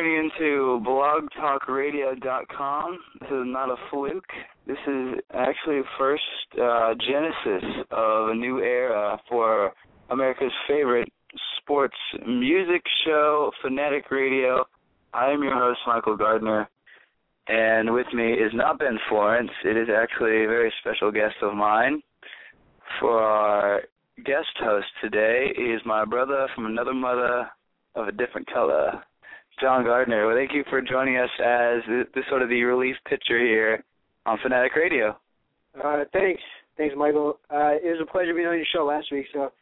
Tuning into blogtalkradio.com. This is not a fluke. This is actually the first uh, genesis of a new era for America's favorite sports music show, Fanatic Radio. I am your host, Michael Gardner, and with me is not Ben Florance. It is actually a very special guest of mine. For our guest host today is my brother from another mother of a different color, John Gardner. Well, thank you for joining us as the, the sort of the relief pitcher here on Fanatic Radio. Uh, thanks, thanks, Michael. Uh, it was a pleasure being on your show last week. So,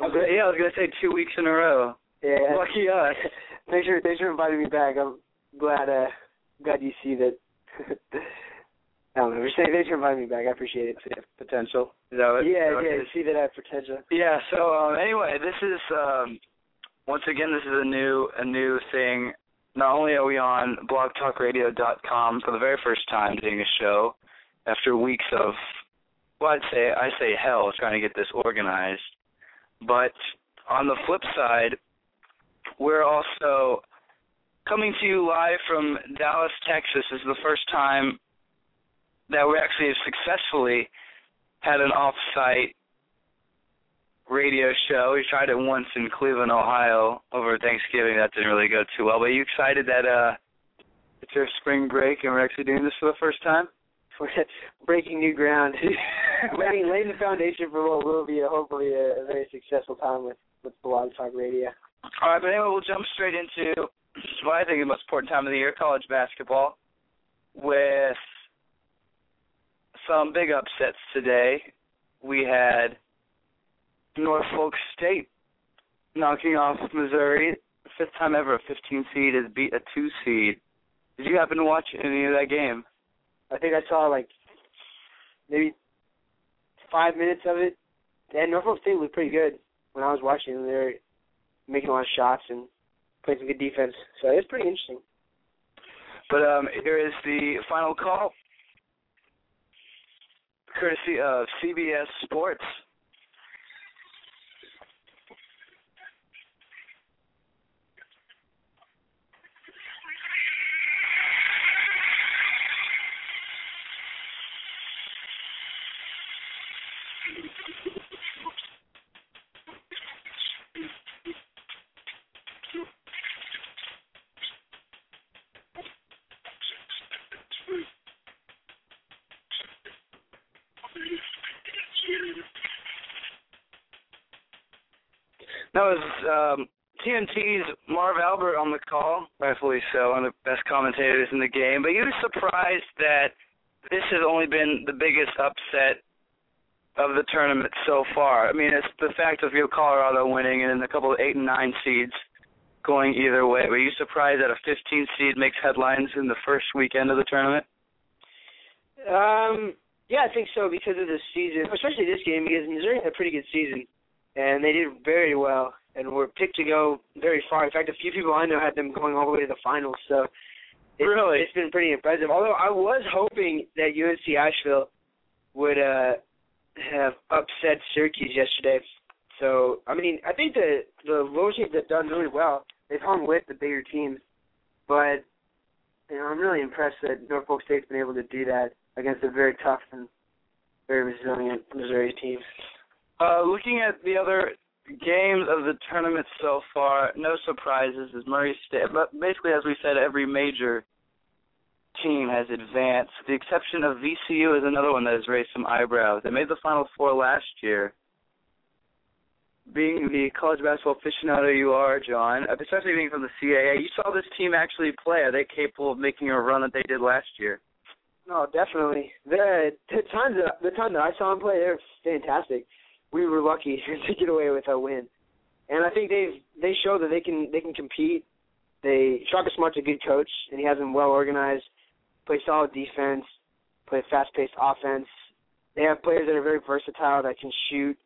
I was yeah, I was gonna say two weeks in a row. yeah, Lucky us. thanks for thanks for inviting me back. I'm glad uh glad you see that. I don't know. Just say thanks for inviting me back. I appreciate it. Potential. Is that what, yeah, that what yeah. See that I have potential. Yeah. So um, anyway, this is um, once again this is a new a new thing. Not only are we on blogtalkradio.com for the very first time doing a show after weeks of well I'd say I say hell trying to get this organized. But on the flip side, we're also coming to you live from Dallas, Texas. This is the first time that we actually have successfully had an off-site radio show. We tried it once in Cleveland, Ohio, over Thanksgiving. That didn't really go too well. But are you excited that uh, it's our spring break and we're actually doing this for the first time? For breaking new ground, laying laying the foundation for what will be a, hopefully a, a very successful time with with Blog Talk Radio. All right, but anyway, we'll jump straight into what I think is the most important time of the year, college basketball, with some big upsets today. We had Norfolk State knocking off Missouri. Fifth time ever a 15 seed has beat a two seed. Did you happen to watch any of that game? I think I saw like maybe five minutes of it. And Norfolk State looked pretty good when I was watching them. They were making a lot of shots and playing some good defense. So it's pretty interesting. But um, here is the final call, courtesy of CBS Sports. That was um, TNT's Marv Albert on the call, rightfully so, one of the best commentators in the game. But you were surprised that this has only been the biggest upset of the tournament so far. I mean, it's the fact of you Colorado winning and then a couple of eight and nine seeds going either way. Were you surprised that a 15 seed makes headlines in the first weekend of the tournament? Um, yeah, I think so because of the season, especially this game because Missouri had a pretty good season, and they did very well and were picked to go very far. In fact, a few people I know had them going all the way to the finals. So it, Really? it's been pretty impressive. Although I was hoping that UNC Asheville would uh have upset Syracuse yesterday. So I mean, I think the the lower teams have done really well. They've hung with the bigger teams, but you know, I'm really impressed that Norfolk State's been able to do that against a very tough and very resilient Missouri team. Uh, looking at the other games of the tournament so far, no surprises as Murray State. But basically, as we said, every major team has advanced. The exception of VCU is another one that has raised some eyebrows. They made the Final Four last year. Being the college basketball aficionado you are, John, especially being from the CAA, you saw this team actually play. Are they capable of making a run that they did last year? No, definitely. The the times that the time that I saw them play, they're fantastic. We were lucky to get away with a win, and I think they've they show that they can they can compete. They Shaka Smart's a good coach, and he has them well organized. Play solid defense, play fast paced offense. They have players that are very versatile that can shoot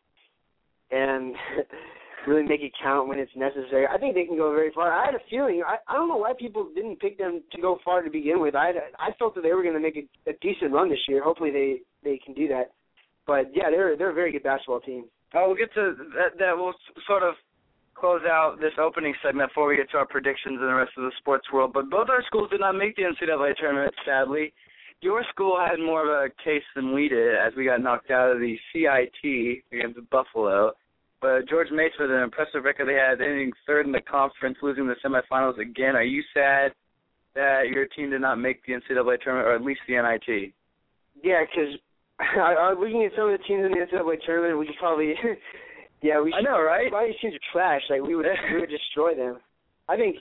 and really make it count when it's necessary. I think they can go very far. I had a feeling. I I don't know why people didn't pick them to go far to begin with. I I felt that they were going to make a, a decent run this year. Hopefully they they can do that. But yeah, they're they're a very good basketball team. Oh, we'll get to that. That will sort of close out this opening segment before we get to our predictions and the rest of the sports world. But both our schools did not make the NCAA tournament, sadly. Your school had more of a case than we did, as we got knocked out of the CIT against Buffalo. But George Mason with an impressive record. They had ending third in the conference, losing the semifinals again. Are you sad that your team did not make the NCAA tournament, or at least the NIT? Yeah, because looking at some of the teams in the NCAA tournament, we could probably, yeah, we. I know, right? A lot of these teams are trash. Like we would, we would destroy them. I think,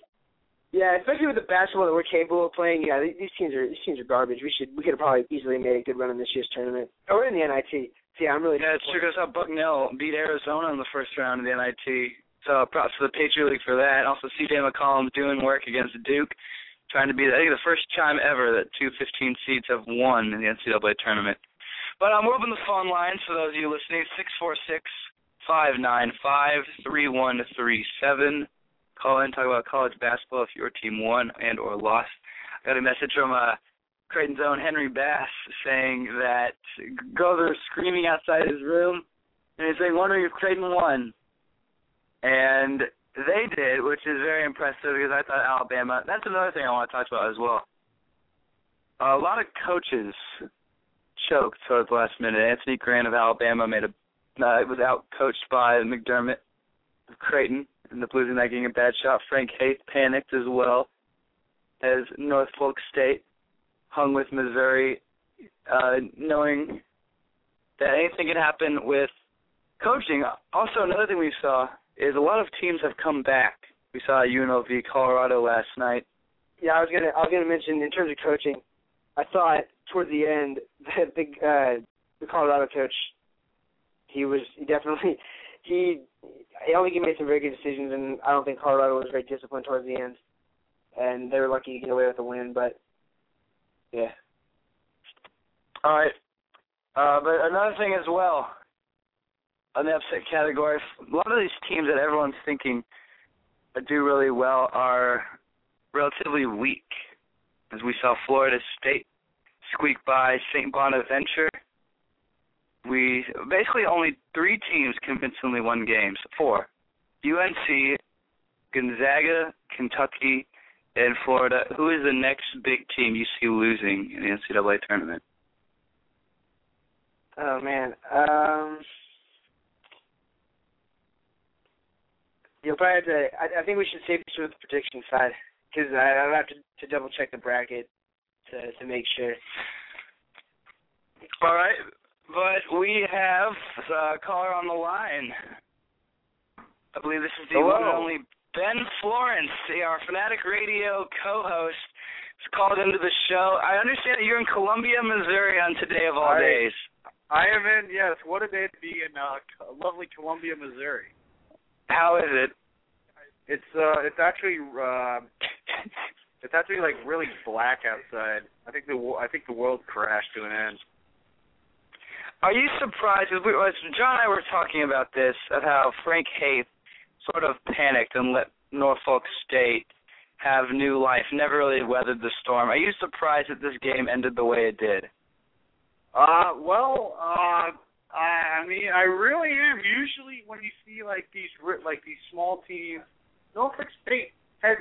yeah, especially with the basketball that we're capable of playing. Yeah, these teams are these teams are garbage. We should we could have probably easily made a good run in this year's tournament or in the NIT. So, yeah, I'm really. Yeah, it's true because how Bucknell beat Arizona in the first round of the NIT. So props to the Patriot League for that. Also, CJ McCollum doing work against Duke, trying to be I think the first time ever that two 15 seeds have won in the NCAA tournament. But I'm open the phone lines for those of you listening. Six four six five nine five three one three seven. Call in, talk about college basketball if your team won and or lost. I got a message from uh, Creighton's own Henry Bass saying that are screaming outside his room, and he's saying, wondering if Creighton won. And they did, which is very impressive because I thought Alabama. That's another thing I want to talk about as well. A lot of coaches choked towards the last minute. Anthony Grant of Alabama made a uh, was out coached by McDermott of Creighton, and the Blues are not getting a bad shot. Frank Haith panicked as well as Norfolk State hung with Missouri, uh, knowing that anything can happen with coaching. Also, another thing we saw is a lot of teams have come back. We saw UNLV Colorado last night. Yeah, I was gonna I was gonna mention in terms of coaching, I thought toward the end that the uh, the Colorado coach, he was he definitely he I don't think he made some very good decisions, and I don't think Colorado was very disciplined towards the end, and they were lucky to get away with a win. But yeah. All right. Uh, but another thing as well, on the upset category, a lot of these teams that everyone's thinking do really well are relatively weak. As we saw Florida State squeak by St. Bonaventure. We basically only three teams convincingly won games. Four. UNC, Gonzaga, Kentucky, and Florida, who is the next big team you see losing in the NCAA tournament? Oh man, um, you'll probably have to. I, I think we should save this for the prediction side because I, I'll have to, to double check the bracket to to make sure. All right, but we have a caller on the line. I believe this is the Hello. one and only Ben Florance, our Fanatic Radio co-host, has called into the show. I understand that you're in Columbia, Missouri on today of all I- days. I am in. Yes, what a day to be in uh, lovely Columbia, Missouri. How is it? It's uh, it's actually uh, it's actually like really black outside. I think the I think the world crashed to an end. Are you surprised? 'cause we, John and I were talking about this, of how Frank Haith sort of panicked and let Norfolk State have new life, never really weathered the storm. Are you surprised that this game ended the way it did? Uh, well, uh, I mean, I really am. Usually, when you see like these like these small teams, Norfolk State has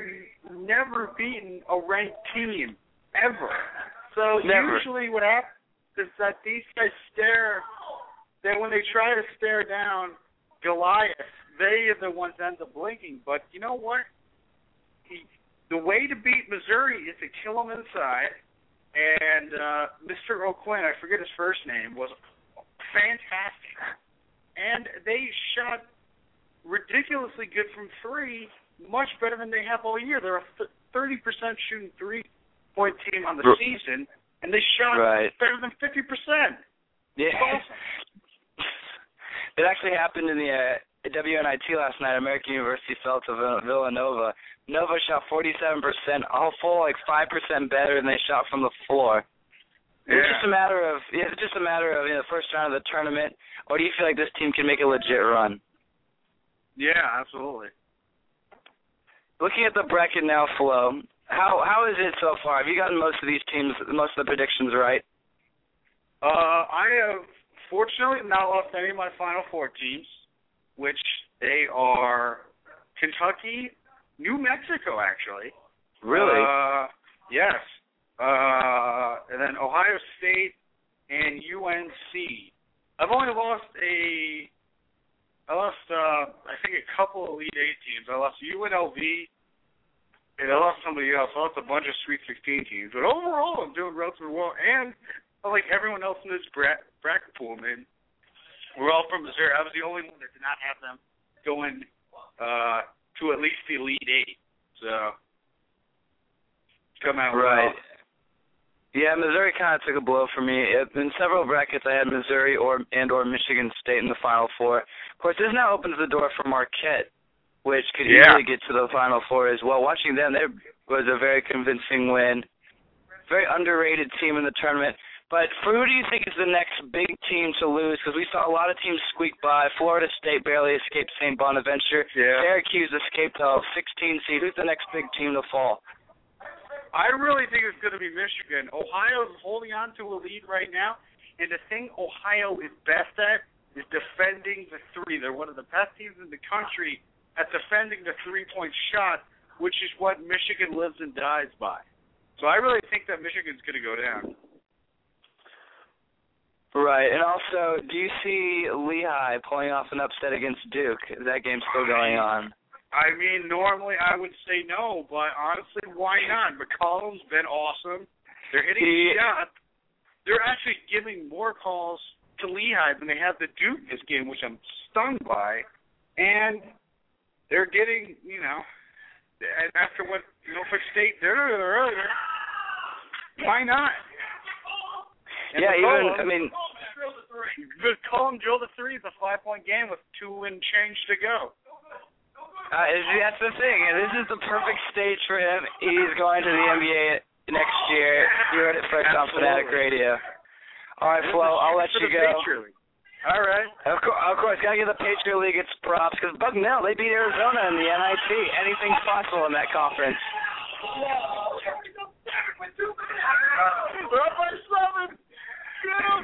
never beaten a ranked team ever. So Never. usually, what happens is that these guys stare. Then when they try to stare down Goliath, they are the ones that end up blinking. But you know what? He, the way to beat Missouri is to kill them inside. And uh, Mr. O'Quinn, I forget his first name, was fantastic. And they shot ridiculously good from three, much better than they have all year. They're a 30% shooting three point team on the R- season, and they shot Right. better than 50%. Yeah. Awesome. It actually happened in the uh, WNIT last night. American University fell to Vill- Villanova. Nova shot 47%, all full like 5% better than they shot from the floor. It's just a matter of yeah, it's just a matter of you know the first round of the tournament, or do you feel like this team can make a legit run? Yeah, absolutely. Looking at the bracket now, Flo, how how is it so far? Have you gotten most of these teams, most of the predictions right? Uh, I have fortunately not lost any of my Final Four teams, which they are Kentucky, New Mexico, actually. Really? Uh, yes. Uh, and then Ohio State and UNC. I've only lost a. I lost, uh, I think, a couple Elite Eight teams. I lost UNLV, and I lost somebody else. I lost a bunch of Sweet 16 teams. But overall, I'm doing relatively well. And like everyone else in this bra- bracket pool, man, we're all from Missouri. I was the only one that did not have them going uh, to at least the Elite Eight. So come out Right. well. Yeah, Missouri kind of took a blow for me. In several brackets, I had Missouri or and or Michigan State in the Final Four. Of course, this now opens the door for Marquette, which could Yeah. easily get to the Final Four as well. Watching them, there was a very convincing win. Very underrated team in the tournament. But for who do you think is the next big team to lose? Because we saw a lot of teams squeak by. Florida State barely escaped St. Bonaventure. Yeah. Syracuse escaped a 16 seed. Who's the next big team to fall? I really think it's going to be Michigan. Ohio's holding on to a lead right now, and the thing Ohio is best at is defending the three. They're one of the best teams in the country at defending the three-point shot, which is what Michigan lives and dies by. So I really think that Michigan's going to go down. Right, and also, do you see Lehigh pulling off an upset against Duke? That game still going on? I mean, normally I would say no, but honestly, why not? McCollum's been awesome. They're hitting He- shots. They're actually giving more calls to Lehigh than they have to Duke this game, which I'm stunned by. And they're getting, you know, and after what Norfolk State did earlier, why not? And yeah, even McCollum- I mean, McCollum drilled a three. It's a five-point game with two and change to go. Uh, that's the thing. and This is the perfect stage for him. He's going to the NBA next year. You heard it first on Fanatic Radio. All right, Flo, I'll let you go. All right. Of course, of course, gotta give the Patriot League its props because Bucknell they beat Arizona in the NIT. Anything's possible in that conference. We're up by seven. Get 'em.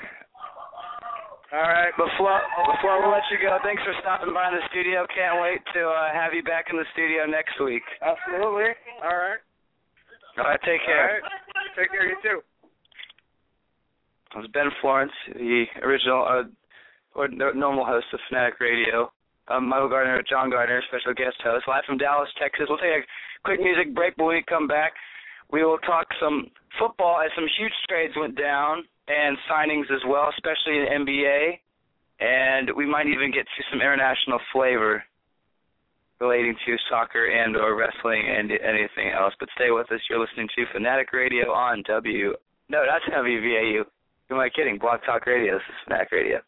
All right. Flo, before we'll let you go, thanks for stopping by the studio. Can't wait to uh, have you back in the studio next week. Absolutely. All right. All right, take care. right. Take care. You too. It was Ben Florance, the original uh, or normal host of Fanatic Radio. Um, Michael Gardner, John Gardner, special guest host, live from Dallas, Texas. We'll take a quick music break, when we come back, we will talk some football as some huge trades went down and signings as well, especially in NBA. And we might even get to some international flavor relating to soccer and or wrestling and anything else. But stay with us. You're listening to Fanatic Radio on W. No, that's WVAU. Who am I kidding? Blog Talk Radio. This is Fanatic Radio.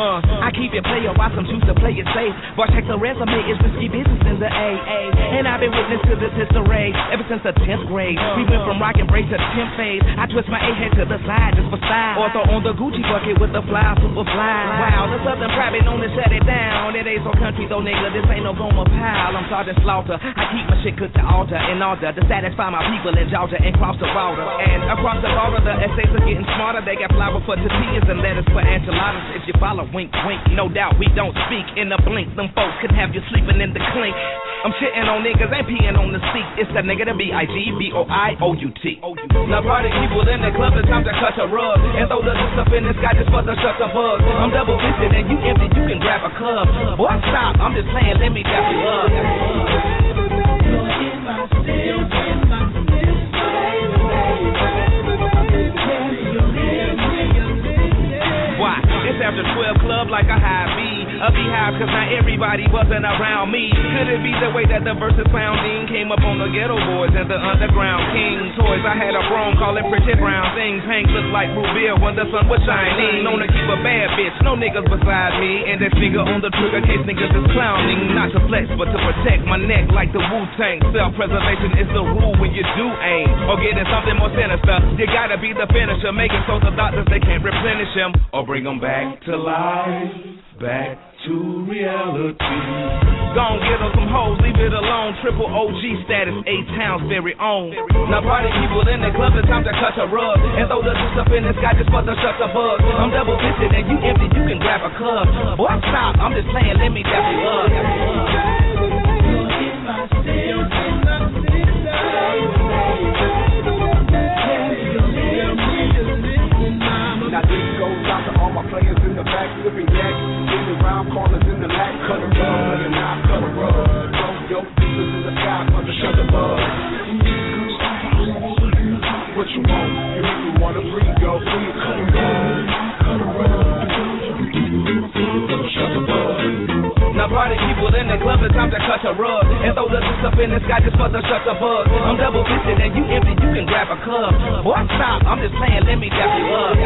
Uh, I keep it player, watch some juice to play it safe. Boy, check the resume, it's risky business in the AA. And I've been witness to this history ever since the 10th grade. Oh, we went from rock and break to 10th phase. I twist my A head to the side just for style. Or throw on the Gucci bucket with the fly, super fly. Wow, the Southern private known to shut it down. It ain't so country though, nigga. This ain't no Gomer Pyle. I'm Sergeant Slaughter. I keep my shit cooked to altar in order to satisfy my people in Georgia and cross the border. And across the border, the essays are getting smarter. They got flour for tortillas and lettuce for enchiladas. If you follow, wink, wink. No doubt we don't speak in a blink. Them folks could have you sleeping in the clink. I'm shitting on niggas, ain't peeing on the seat. It's the nigga to B I G B O I O U T. Now party people in the club, it's time to cut a rug and throw the juice up in this guy just for the shut the bug. I'm double fisted and you empty, you can grab a cup. Boy, stop, I'm just playing, let me dap you up. Why? It's after 12 club like high B. A beehive, cause not everybody wasn't around me. Could it be the way that the verses founding came up on the Geto Boys and the underground king toys? I had a broom calling pretty brown things. Hank looked like Rubia when the sun was shining. Known to keep a bad bitch, no niggas beside me. And that finger on the trigger case niggas is clowning. Not to flex, but to protect my neck like the Wu Tang. Self preservation is the rule when you do aim. Or getting something more sinister. You gotta be the finisher. Make it so the doctors they can't replenish him. Or bring him back to life. Back to reality. Gon' get us some hoes, leave it alone. Triple OG status, A Town's very own. Now party people in the club, it's time to cut a rug and throw the juice up in the sky just for the shut the bug. I'm double fisted and you empty, you can grab a cup. Boy, stop, I'm just playing, let me dap you up. Now this goes out to all my players in the back, flipping yak, in the round corners in the lack, cut a rug, play a knock, cut a rug. Throw your pieces in the sky, for the shut the bug. What you want? You make me wanna breathe, yo, please cut a rug, cut. Shut the bug. Now party people in the club, it's time to cut a rug and throw the juice up in the sky just for the shut the bug. I'm double fisted and you empty, you can grab a cup. Boy, stop, I'm just playing, let me dap you up.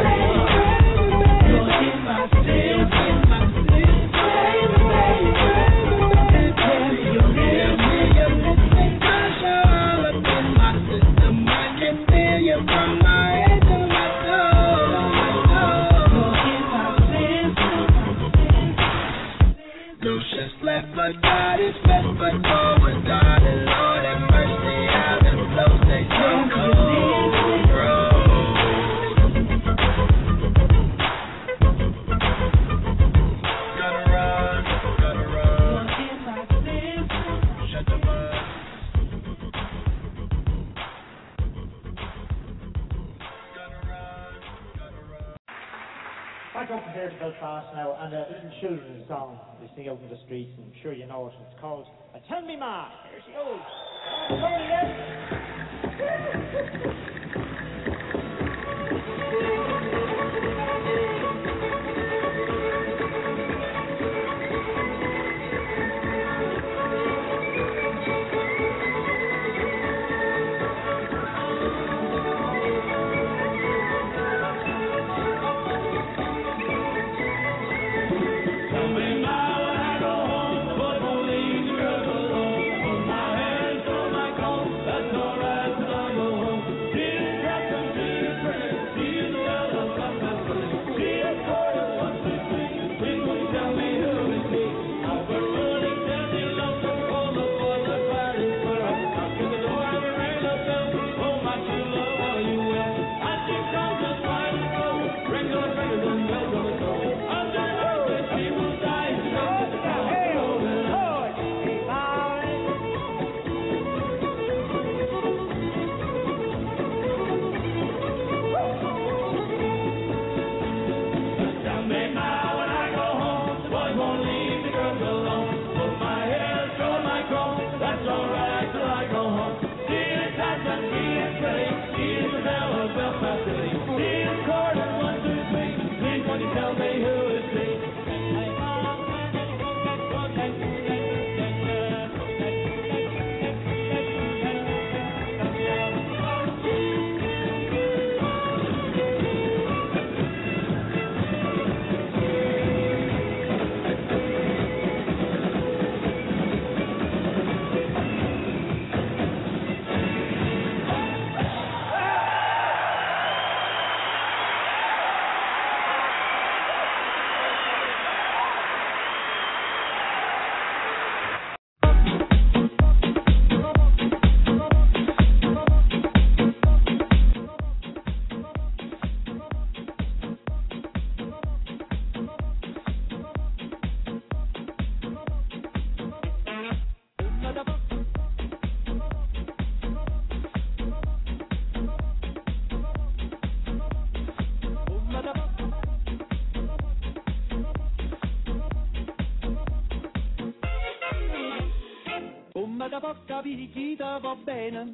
Bocca picchita va bene,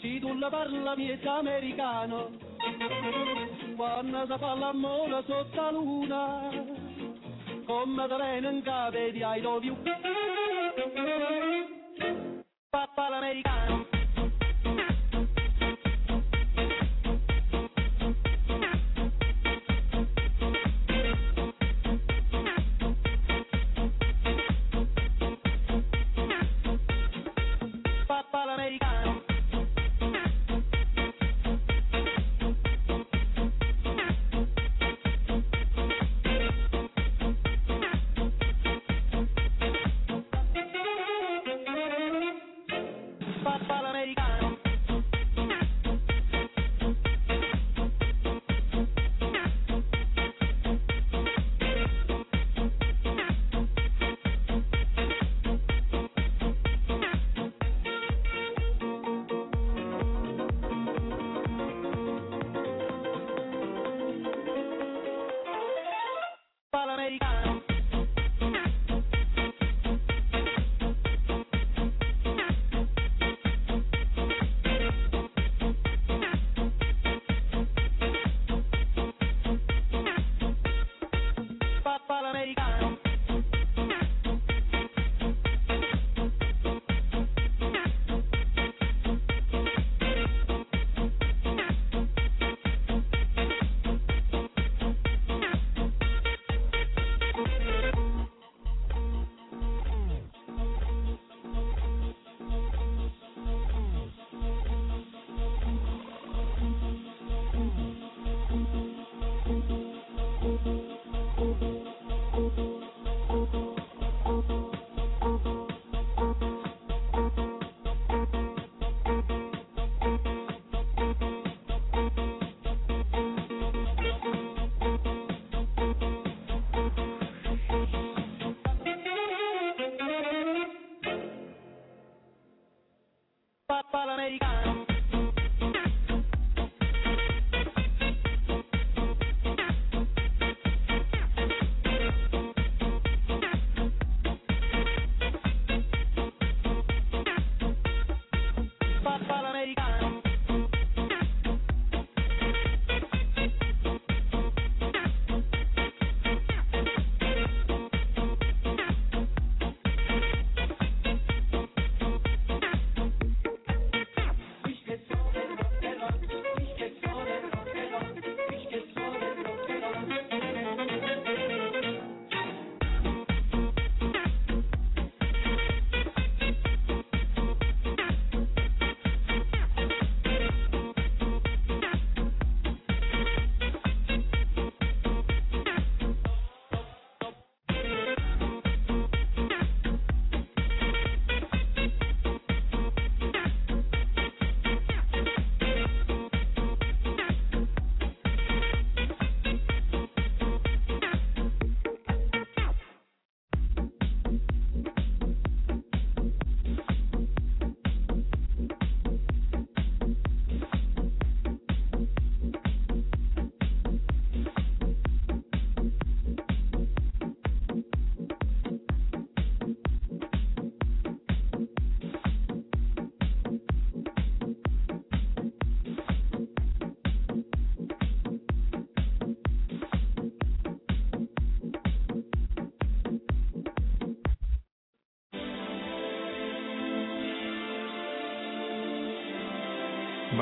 se tu la parla miezza americano, quando si fa l'amore sotto la luna, come te in capo di I love you.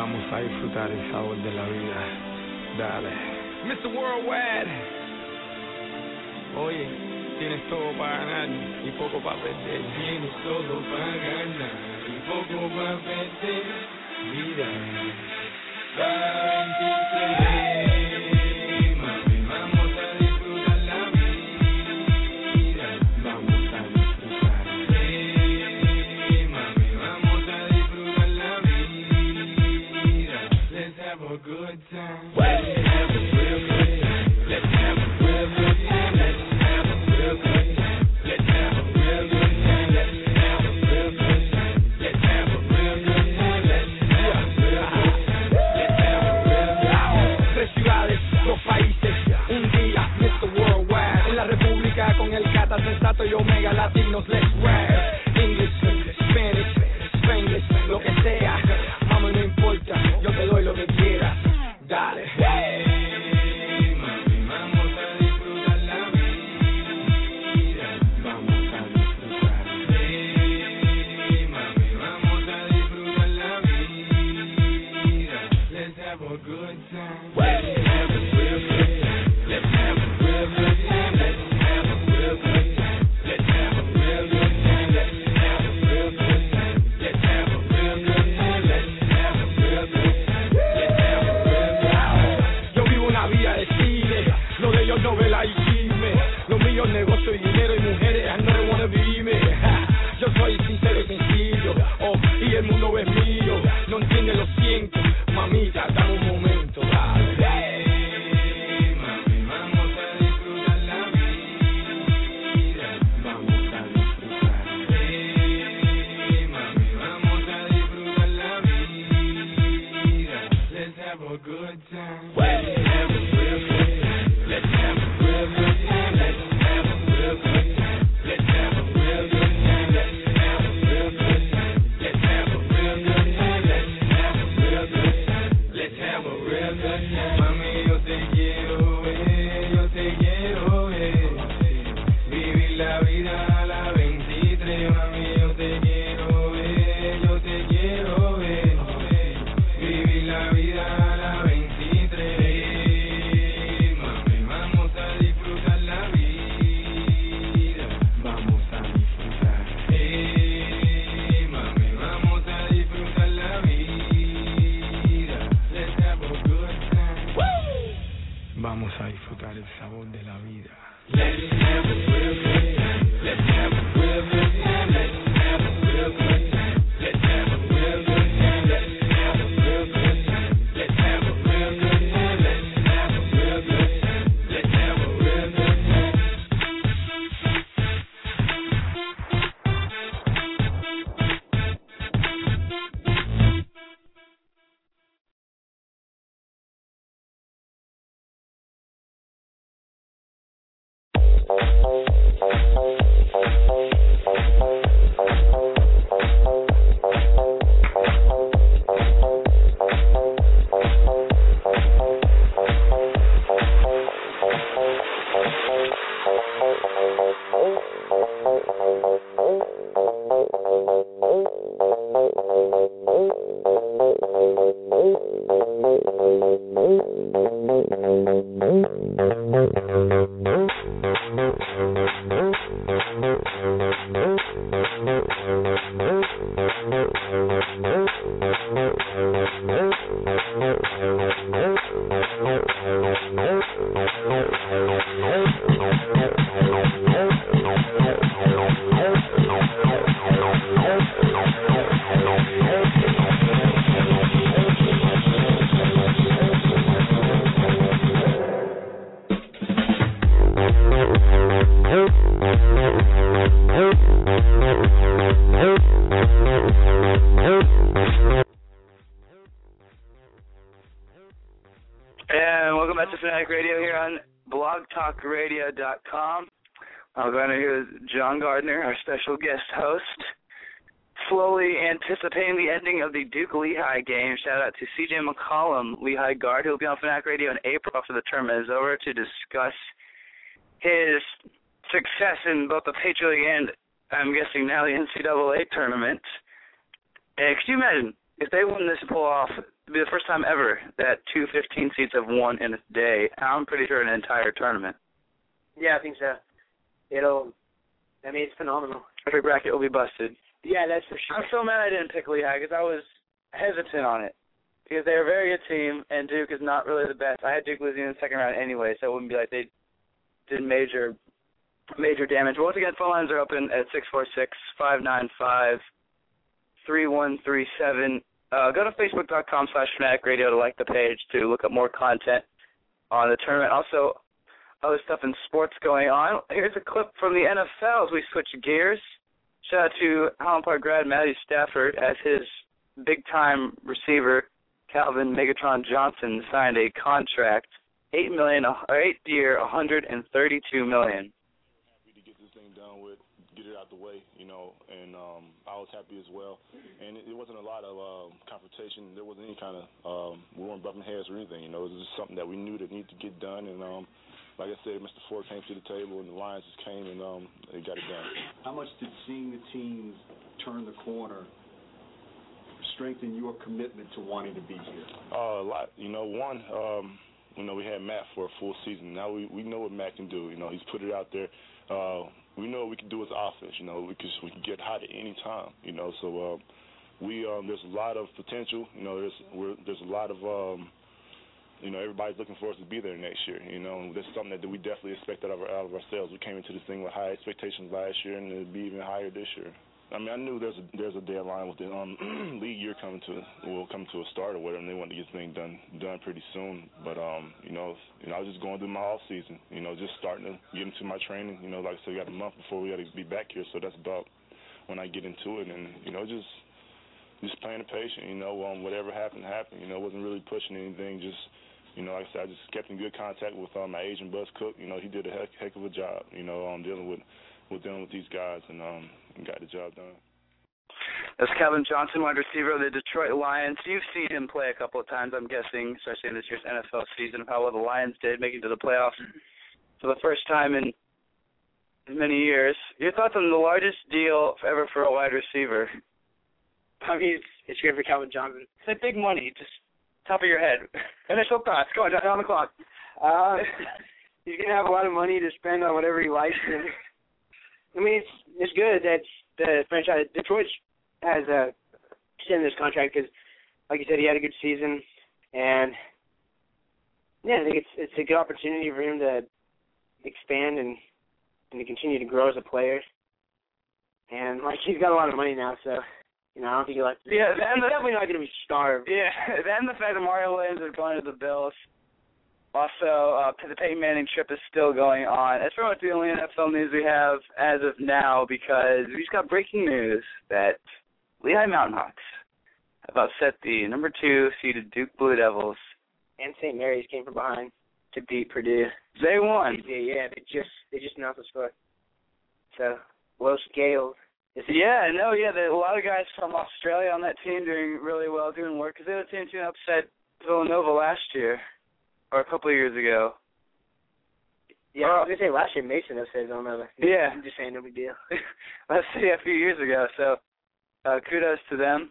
Vamos a disfrutar el sabor de la vida. Dale. Mr. Worldwide. Oye, tienes todo para ganar y poco para perder. Tienes todo para ganar y poco para perder. Mira, veintitrés, Ciudades, los países, un día Mister Worldwide. En la República con el Cata, el Zato y Omega Latinos les the tournament is over to discuss his success in both the Patriot League and, I'm guessing now, the NCAA tournament. And could you imagine if they won this pull off? It'd be the first time ever that two 15 seeds have won in a day. I'm pretty sure an entire tournament. Yeah, I think so. It'll. I mean, it's phenomenal. Every bracket will be busted. Yeah, that's for sure. I'm so mad I didn't pick Lehigh because I was hesitant on it because they're a very good team and Duke is not really the best. I had Duke losing in the second round anyway, so it wouldn't be like they did major major damage. Once again, phone lines are open at six four six five nine five three one three seven. Uh, go to facebook.com slash fanatic radio to like the page to look up more content on the tournament. Also, other stuff in sports going on. Here's a clip from the NFL as we switch gears. Shout out to Highland Park grad Matthew Stafford as his big time receiver Calvin Megatron Johnson signed a contract, eight million, or eight year, 132 million. happy to get this thing done with, get it out the way, you know, and um, I was happy as well. And it, it wasn't a lot of um, confrontation. There wasn't any kind of um, we weren't bumping heads or anything. You know, it was just something that we knew that needed to get done. And um, like I said, Mr. Ford came to the table, and the Lions just came and um, they got it done. How much did seeing the teams turn the corner strengthen your commitment to wanting to be here? Uh, a lot. You know, one, um, you know, we had Matt for a full season. Now we we know what Matt can do. You know, he's put it out there. Uh, we know what we can do as offense. You know, we can we can get hot at any time. You know, so um, we um, there's a lot of potential. You know, there's we're, there's a lot of um, you know everybody's looking for us to be there next year. You know, and that's something that we definitely expect out of out of ourselves. We came into this thing with high expectations last year, and it'll be even higher this year. I mean, I knew there's a there's a deadline with the um, league year coming to will come to a start or whatever, and they want to get this thing done done pretty soon. But um, you know, you know, I was just going through my off season. You know, just starting to get into my training. You know, like I said, we got a month before we got to be back here, so that's about when I get into it, and you know, just just playing the patient. You know, um, whatever happened happened. You know, wasn't really pushing anything. Just you know, like I said, I just kept in good contact with um, my agent Bus Cook. You know, he did a heck, heck of a job. You know, um, dealing with with dealing with these guys and um, and got the job done. That's Calvin Johnson, wide receiver of the Detroit Lions. You've seen him play a couple of times, I'm guessing, especially in this year's NFL season, of how well the Lions did making it to the playoffs for the first time in in many years. Your thoughts on the largest deal ever for a wide receiver? I mean, it's, it's great for Calvin Johnson. It's like big money, just top of your head. Initial thoughts. Go on, down the clock. Uh, he's gonna have a lot of money to spend on whatever he likes. And, I mean, it's it's good that the franchise Detroit has uh, extended this contract because, like you said, he had a good season, and yeah, I think it's it's a good opportunity for him to expand and and to continue to grow as a player. And like he's got a lot of money now, so you know I don't think he'll have to. Yeah, and the- definitely not going to be starved. Yeah, then the fact that Mario Williams is going to the Bills. Also, uh, the Peyton Manning trip is still going on. That's pretty much the only NFL news we have as of now because we just got breaking news that Lehigh Mountain Hawks have upset the number two seeded Duke Blue Devils And St. Mary's came from behind. to beat Purdue. They won. Yeah, yeah, they just they just announced the score. So Gaels. Is Yeah, no, yeah, there a lot of guys from Australia on that team doing really well, doing work because they were the team to upset Villanova last year or a couple of years ago. Yeah, I was gonna say last year Mason upset Villanova. Yeah. I'm just saying no big deal. Let's see, a few years ago. So, uh, kudos to them.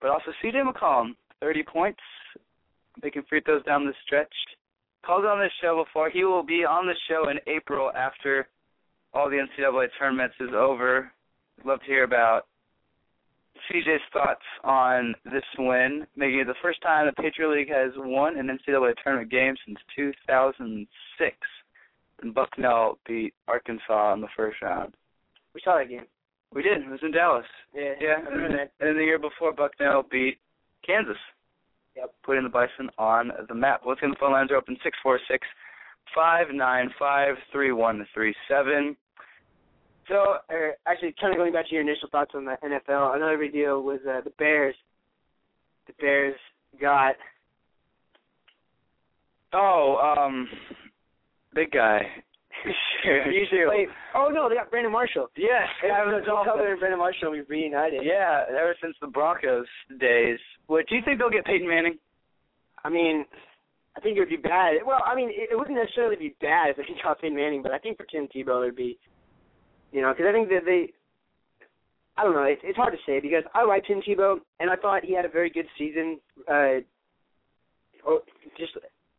But also, C.J. McCollum, 30 points, making free throws down the stretch. Called on this show before. He will be on the show in April after all the NCAA tournaments is over. Love to hear about CJ's thoughts on this win, making it the first time the Patriot League has won an NCAA tournament game since 2006. And Bucknell beat Arkansas in the first round. We saw that game. We did. It was in Dallas. Yeah, Yeah. That. And then the year before, Bucknell beat Kansas. Yep. Putting the Bison on the map. Let's get the phone lines are open six four six five nine five three one three seven. So, er, actually, kind of going back to your initial thoughts on the NFL, another big deal was uh, the Bears. The Bears got Oh, um, big guy. Usually, Wait, oh no, they got Brandon Marshall. yes, Joe Dolphin. Cutler and Brandon Marshall be reunited. Yeah, ever since the Broncos days. What do you think they'll get Peyton Manning? I mean, I think it would be bad. Well, I mean, it, it wouldn't necessarily be bad if they got Peyton Manning, but I think for Tim Tebow it would be, you know, because I think that they, I don't know, it's, it's hard to say because I like Tim Tebow and I thought he had a very good season, uh, just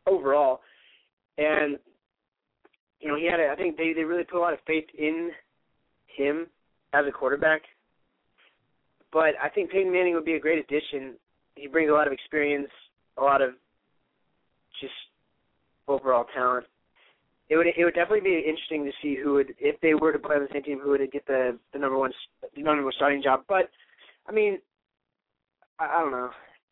overall, and you know he had, a, I think they they really put a lot of faith in him as a quarterback. But I think Peyton Manning would be a great addition. He brings a lot of experience, a lot of just overall talent. It would it would definitely be interesting to see who would if they were to play on the same team who would get the the number one the number one starting job. But I mean, I, I don't know.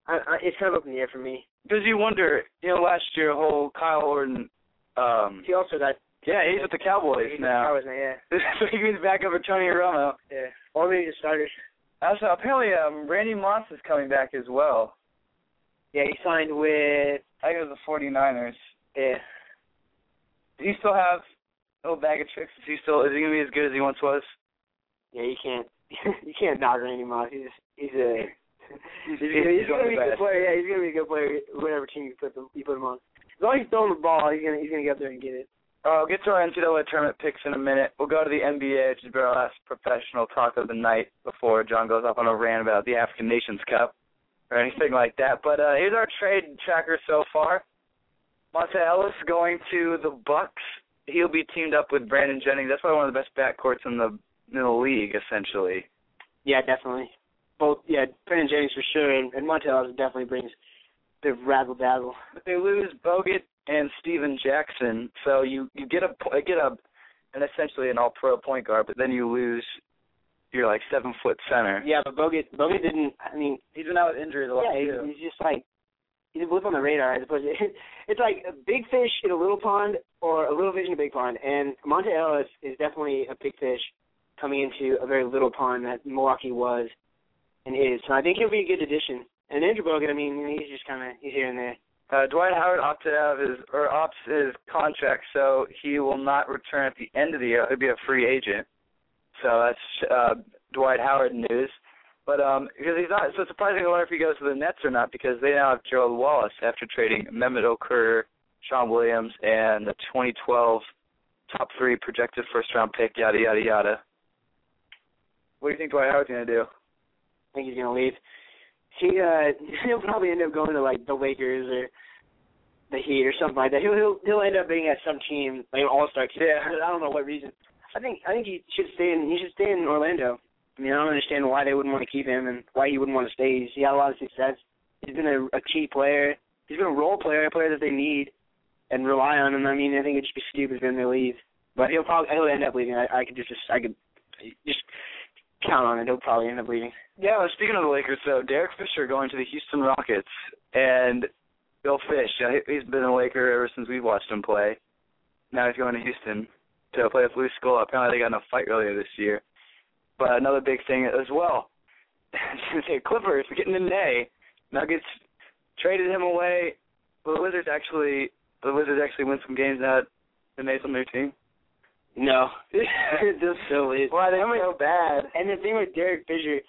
I, I, it's kind of up in the air for me. Because you wonder, you know, last year, whole Kyle Orton. Um, He also got yeah, he's with the Cowboys he's now. Cowboys now, yeah, so he's back over Tony Romo. yeah. Or maybe the starters. Also, apparently, um, Randy Moss is coming back as well. Yeah, he signed with I think it was the 49ers. yeah. Do you still have a little bag of tricks? Is he still? Is he gonna be as good as he once was? Yeah, you can't you can't knock Randy Moss. He's he's a he's, He's- he's he's gonna be a good player. Yeah, he's gonna be a good player. Whatever team you put them you put him on. As long as he's throwing the ball, he's gonna he's gonna get up there and get it. Uh, we'll get to our NCAA tournament picks in a minute. We'll go to the NBA, which been our last professional talk of the night before John goes off on a rant about the African Nations Cup. or anything like that. But uh here's our trade tracker so far. Monta Ellis going to the Bucks. He'll be teamed up with Brandon Jennings. That's probably one of the best backcourts in the in the league, essentially. Yeah, definitely. Both, yeah, Brandon Jennings for sure, and, and Monta definitely brings a bit of razzle dazzle. But they lose Bogut and Stephen Jackson, so you you get a get a an essentially an all pro point guard, but then you lose your like seven foot center. Yeah, but Bogut, Bogut didn't. I mean, He's been out with injuries a lot yeah, too. he's just like a blip on the radar as opposed to it's like a big fish in a little pond or a little fish in a big pond. And Monta Ellis is definitely a big fish coming into a very little pond that Milwaukee was and is. So I think he'll be a good addition. And Andrew Bogut, I mean, he's just kind of he's here and there. Uh, Dwight Howard opted out of his or opts his contract, so he will not return at the end of the year. He'll be a free agent. So that's uh, Dwight Howard news. But um, because he's not, so it's surprising to learn if he goes to the Nets or not because they now have Gerald Wallace after trading Mehmet Okur, Shawne Williams, and the 2012 top three projected first round pick. Yada yada yada. What do you think Dwight Howard's gonna do? I think he's gonna leave. He uh he'll probably end up going to like the Lakers or the Heat or something like that. He'll he'll he'll end up being at some team like an All Star team. Yeah. I don't know what reason. I think I think he should stay in he should stay in Orlando. I mean I don't understand why they wouldn't want to keep him and why he wouldn't want to stay. He's he had a lot of success. He's been a, a key player. He's been a role player, a player that they need and rely on him. I mean I think it'd just be stupid for him to leave. But he'll probably he'll end up leaving. I, I could just I could just count on it. He'll probably end up leaving. Yeah, well, speaking of the Lakers, though, Derek Fisher going to the Houston Rockets, and Bill Fish, he's been a Laker ever since we've watched him play. Now he's going to Houston to play with Luis Scola. Apparently, they got in a fight earlier this year. But another big thing as well, the Clippers getting in Nay. Nuggets traded him away. Will the Wizards actually, the Wizards actually win some games that Nay's on their team? No, this still is. Why they so bad? And the thing with Derek Fisher,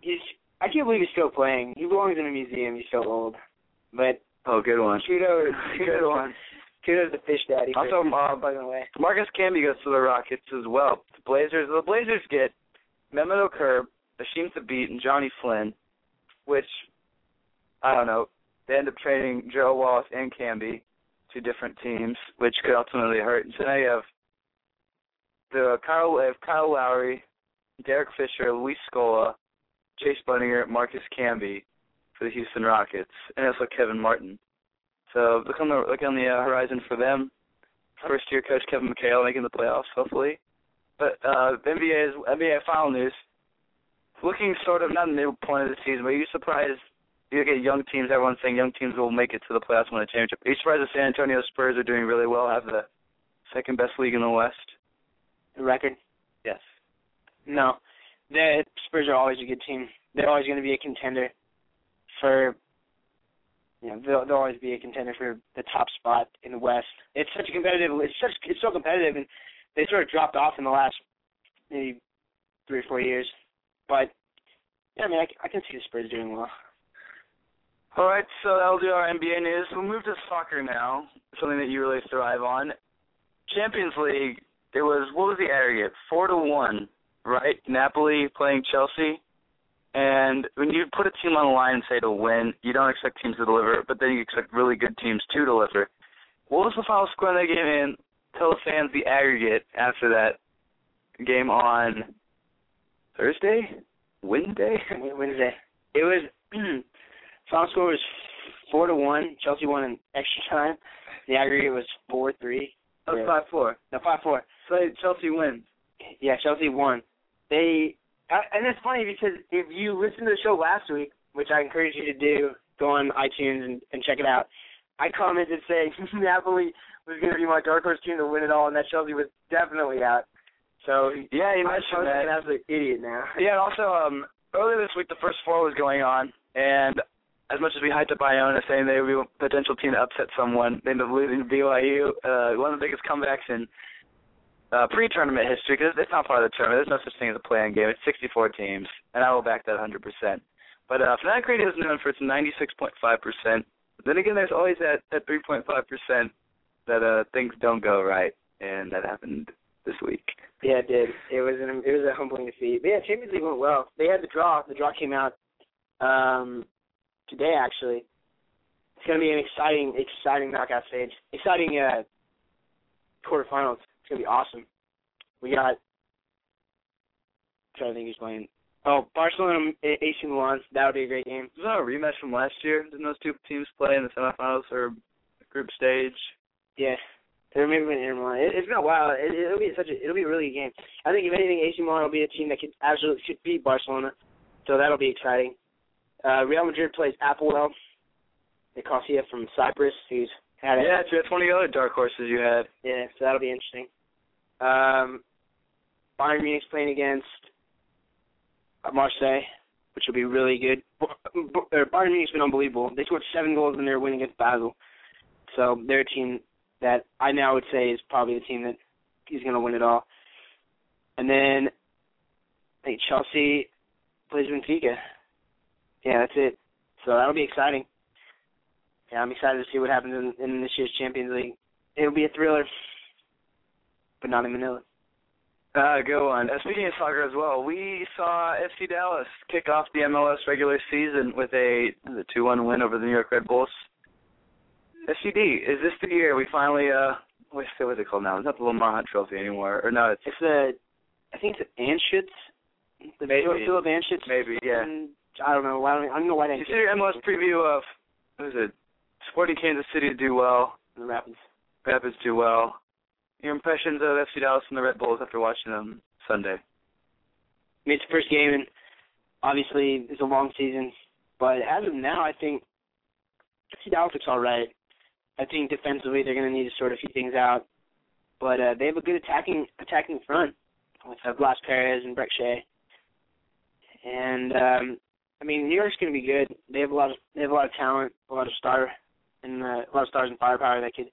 he's I can't believe he's still playing. He belongs in a museum. He's so old. But Oh, good one. kudos, Good one. kudos to Fish Daddy. Also, uh, bugging away. Marcus Camby goes to the Rockets as well. The Blazers, the Blazers get Mehmet Okur, Hasheem Thabeet, and Johnny Flynn, which I don't know. They end up trading Joe Wallace and Camby to different teams, which could ultimately hurt. And so now you have the Kyle, have Kyle Lowry, Derek Fisher, Luis Scola, Chase Budinger, Marcus Camby for the Houston Rockets, and also Kevin Martin. So look on the look on the uh, horizon for them first year coach Kevin McHale making the playoffs, hopefully. But uh NBA NBA final news. Looking sort of not in the midpoint of the season, but are you surprised you at young teams, everyone's saying young teams will make it to the playoffs win a championship. Are you surprised the San Antonio Spurs are doing really well, have the second best league in the West? The record? Yes. No. The Spurs are always a good team. They're always going to be a contender for you know, they'll, they'll always be a contender for the top spot in the West. It's such a competitive. It's such. It's so competitive, and they sort of dropped off in the last maybe three or four years. But yeah, I mean, I, I can see the Spurs doing well. All right, so that'll do our NBA news. We'll move to soccer now, something that you really thrive on. Champions League, it was what was the aggregate? Four to one, right? Napoli playing Chelsea. And when you put a team on the line and say to win, you don't expect teams to deliver, but then you expect really good teams to deliver. What was the final score in that game? And tell the fans the aggregate after that game on Thursday, Wednesday. Wednesday. It was final score was four to one. Chelsea won in extra time. The aggregate was four three. That was five four. No, five four. So Chelsea wins. Yeah, Chelsea won. They and it's funny because if you listened to the show last week, which I encourage you to do, go on iTunes and, and check it out. I commented saying Napoli was going to be my dark horse team to win it all, and that Chelsea was definitely out. So Yeah, you mentioned that. an absolute idiot now. Yeah, and also um earlier this week the first four was going on and as much as we hyped up Iona saying they would be a potential team to upset someone, they ended up losing to BYU, uh, one of the biggest comebacks in uh, pre-tournament history because it's not part of the tournament. There's no such thing as a playing game. It's 64 teams, and I will back that 100%. But uh, Fanatic Radio is known for its 96.5%. Then again, there's always that that 3.5% that uh, things don't go right, and that happened this week. Yeah, it did. It was an it was a humbling defeat. But yeah, Champions League went well. They had the draw. The draw came out um today actually. It's gonna be an exciting, exciting knockout stage. Exciting uh quarterfinals. It's gonna be awesome. We got trying to think who's playing. Oh, Barcelona and AC Milan. That would be a great game. Was that a rematch from last year? Didn't those two teams play in the semifinals or group stage? Yeah. They were maybe in Milan. It, it's been a while. It, it'll be such a it'll be a really good game. I think if anything, AC Milan will be a team that could absolutely could beat Barcelona. So that'll be exciting. Uh, Real Madrid plays APOEL. Nicosia from Cyprus, who's had it. Yeah, that's one of the other dark horses you had. Yeah, so that'll be interesting. Um, Bayern Munich's playing against Marseille, which will be really good. Bayern Munich's been unbelievable. They scored seven goals in their win against Basel. So they're a team that I now would say is probably the team that is going to win it all. And then I think Chelsea plays Benfica. Yeah, that's it. So that'll be exciting. Yeah, I'm excited to see what happens in, in this year's Champions League. It'll be a thriller, but not in Manila. Uh, good one. Uh, speaking of soccer as well, we saw FC Dallas kick off the MLS regular season with a the two one win over the New York Red Bulls. SCD, is this the year we finally uh what's the what's it called now? It's not the Lamar Hunt Trophy anymore, or no? It's It's the, I think it's Anschutz. The Maybe. Philip Anschutz. maybe yeah. And I don't know. I don't, I don't know why they. You see your MLS preview of what is it? Sporting Kansas City do well, The Rapids. Rapids do well. Your impressions of FC Dallas and the Red Bulls after watching them Sunday? I mean, it's the first game, and obviously it's a long season. But as of now, I think FC Dallas looks all right. I think defensively they're going to need to sort a few things out, but uh, they have a good attacking attacking front with uh, Blas Perez and Brek Shea. And um, I mean, New York's going to be good. They have a lot of they have a lot of talent, a lot of star, and uh, a lot of stars and firepower that could,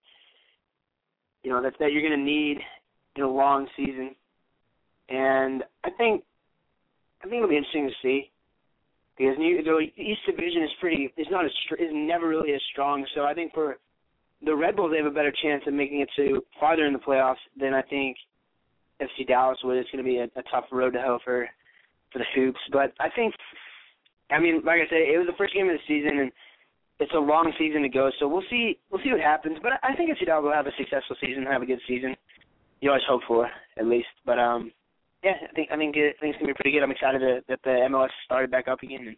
you know, that that you're going to need in a long season. And I think I think it'll be interesting to see because New, the East Division is pretty is not as is never really as strong. So I think for the Red Bulls, they have a better chance of making it to farther in the playoffs than I think FC Dallas would. It's going to be a, a tough road to hoe for for the hoops. But I think, I mean, like I said, it was the first game of the season, and it's a long season to go. So we'll see we'll see what happens. But I think Dallas will have a successful season, have a good season. You always hope for at least. But um, yeah, I think I think it, I think it's gonna be pretty good. I'm excited to, that the MLS started back up again, and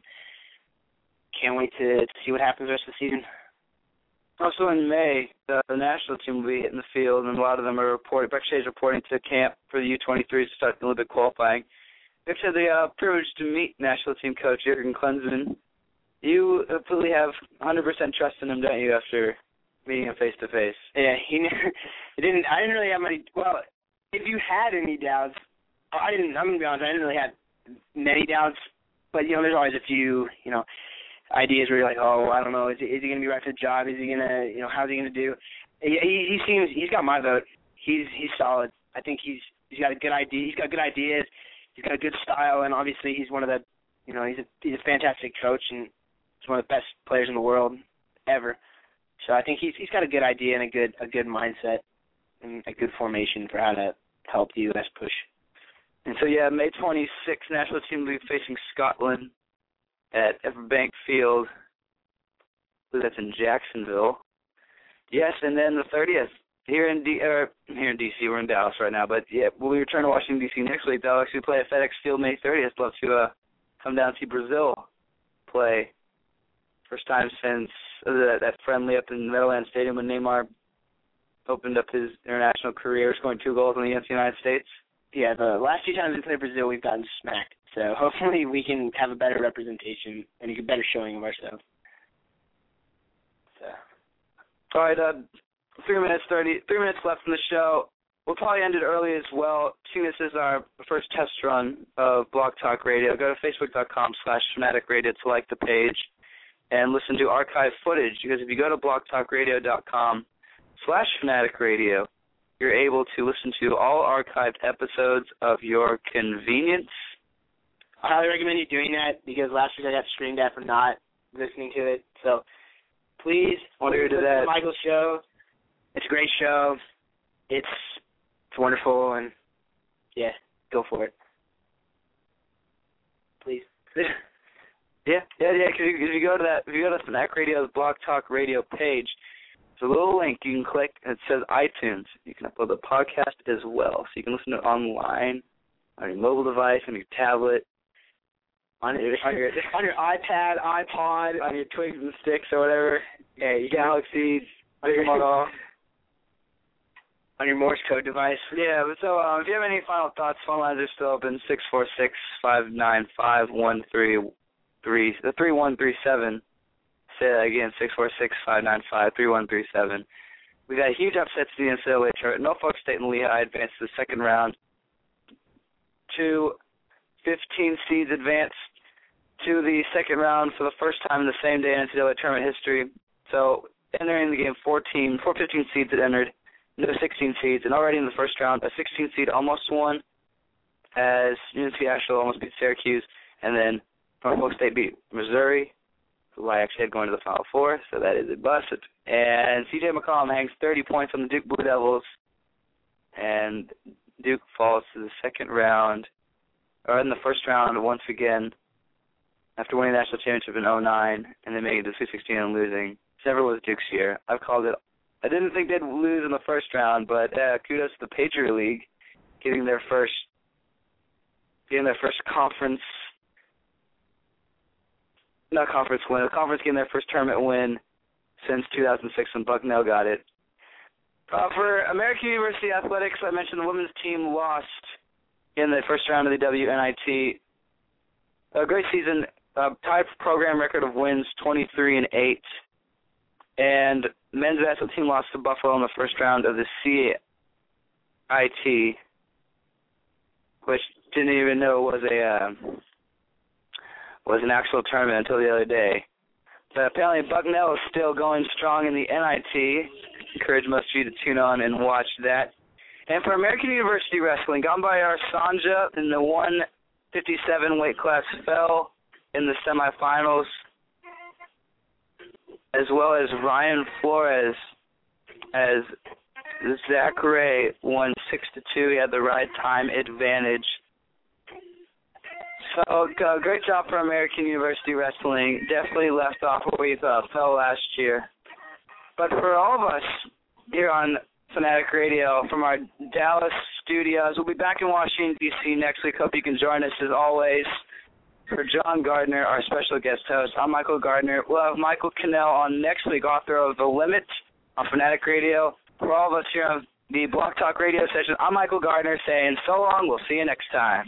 can't wait to, to see what happens the rest of the season. Also in May, the, the national team will be hitting the field, and a lot of them are reporting. Is reporting to camp for the U23s to start the Olympic qualifying. We've had the uh, privilege to meet national team coach Jurgen Klinsmann. You completely have 100% trust in him, don't you? After meeting him face to face. Yeah, he never. It didn't. I didn't really have any. Well, if you had any doubts, I didn't. I'm gonna be honest. I didn't really have many doubts, but you know, there's always a few. You know, ideas where you're like, oh, I don't know, is he, is he gonna be right for the job? Is he gonna, you know, how's he gonna do? He, he, he seems. He's got my vote. He's he's solid. I think he's he's got a good idea. He's got good ideas. He's got a good style, and obviously he's one of the, you know, he's a he's a fantastic coach, and one of the best players in the world ever. So I think he's he's got a good idea and a good a good mindset and a good formation for how to help the U.S. push. And so yeah, May 26th, national team will be facing Scotland at Everbank Field. That's in Jacksonville. Yes, and then the 30th here in D or here in DC. We're in Dallas right now, but yeah, when we return to Washington DC next week, they'll actually play at FedEx Field May 30th. Love to uh, come down and see Brazil play. First time since uh, that, that friendly up in Meadowlands Stadium when Neymar opened up his international career, scoring two goals against the United States. Yeah, the last few times we played Brazil, we've gotten smacked. So hopefully we can have a better representation and a better showing of ourselves. All right, uh, three minutes thirty, three minutes left in the show. We'll probably end it early as well. Seeing this is our first test run of Blog Talk Radio, go to facebook.com slash fanatic radio to like the page and listen to archive footage because if you go to blogtalkradio.com slash fanatic radio, you're able to listen to all archived episodes of your convenience. I highly recommend you doing that because last week I got screamed at for not listening to it. So please, Want to hear to that. Michael's show. It's a great show. It's it's wonderful and yeah, go for it. Please. Yeah, yeah, yeah. Because if you go to that, if you go to Fanatic Radio's Blog Talk Radio page, there's a little link you can click. and It says iTunes. You can upload the podcast as well, so you can listen to it online on your mobile device, on your tablet, on your on your, on your iPad, iPod, on your twigs and sticks or whatever. Yeah, you Galaxies, on your Motorola. on your Morse code device. Yeah, but so um, if you have any final thoughts, phone lines are still open six four six five nine five one three three the three one three seven. Say that again, six four six five nine five three one three seven. We got huge upsets in the NCAA tournament. Norfolk State and Lehigh advanced to the second round. Two 15 seeds advanced to the second round for the first time in the same day in NCAA tournament history. So entering the game, four teams, four 15 seeds had entered, no 16 seeds, and already in the first round, a 16 seed almost won, as UNC Asheville almost beat Syracuse, and then Norfolk State beat Missouri, who I actually had going to the Final Four, so that is a bust. And CJ McCollum hangs 30 points on the Duke Blue Devils, and Duke falls to the second round, or in the first round once again, after winning the national championship in 09 and then making it to Sweet 16 and losing. It's never was Duke's year. I've called it. I didn't think they'd lose in the first round, but uh, kudos to the Patriot League getting their first getting their first conference not conference win, a conference getting their first tournament win since 2006 when Bucknell got it. Uh, for American University Athletics, I mentioned the women's team lost in the first round of the WNIT. A great season, uh, tied program record of wins, 23 and 8. And men's basketball team lost to Buffalo in the first round of the CIT, which didn't even know was a uh, was an actual tournament until the other day. But apparently Bucknell is still going strong in the NIT. Encourage most of you to tune on and watch that. And for American University Wrestling, Gambayar Sanja in the 157 weight class fell in the semifinals, as well as Ryan Flores as Zach Ray won six to two. He had the right time advantage. So uh, great job for American University Wrestling. Definitely left off where we uh, fell last year. But for all of us here on Fanatic Radio from our Dallas studios, we'll be back in Washington D.C. next week. Hope you can join us as always. For John Gardner, our special guest host, I'm Michael Gardner. We'll have Michael Cannell on next week, author of The Limit on Fanatic Radio. For all of us here on the Blog Talk Radio session, I'm Michael Gardner saying so long. We'll see you next time.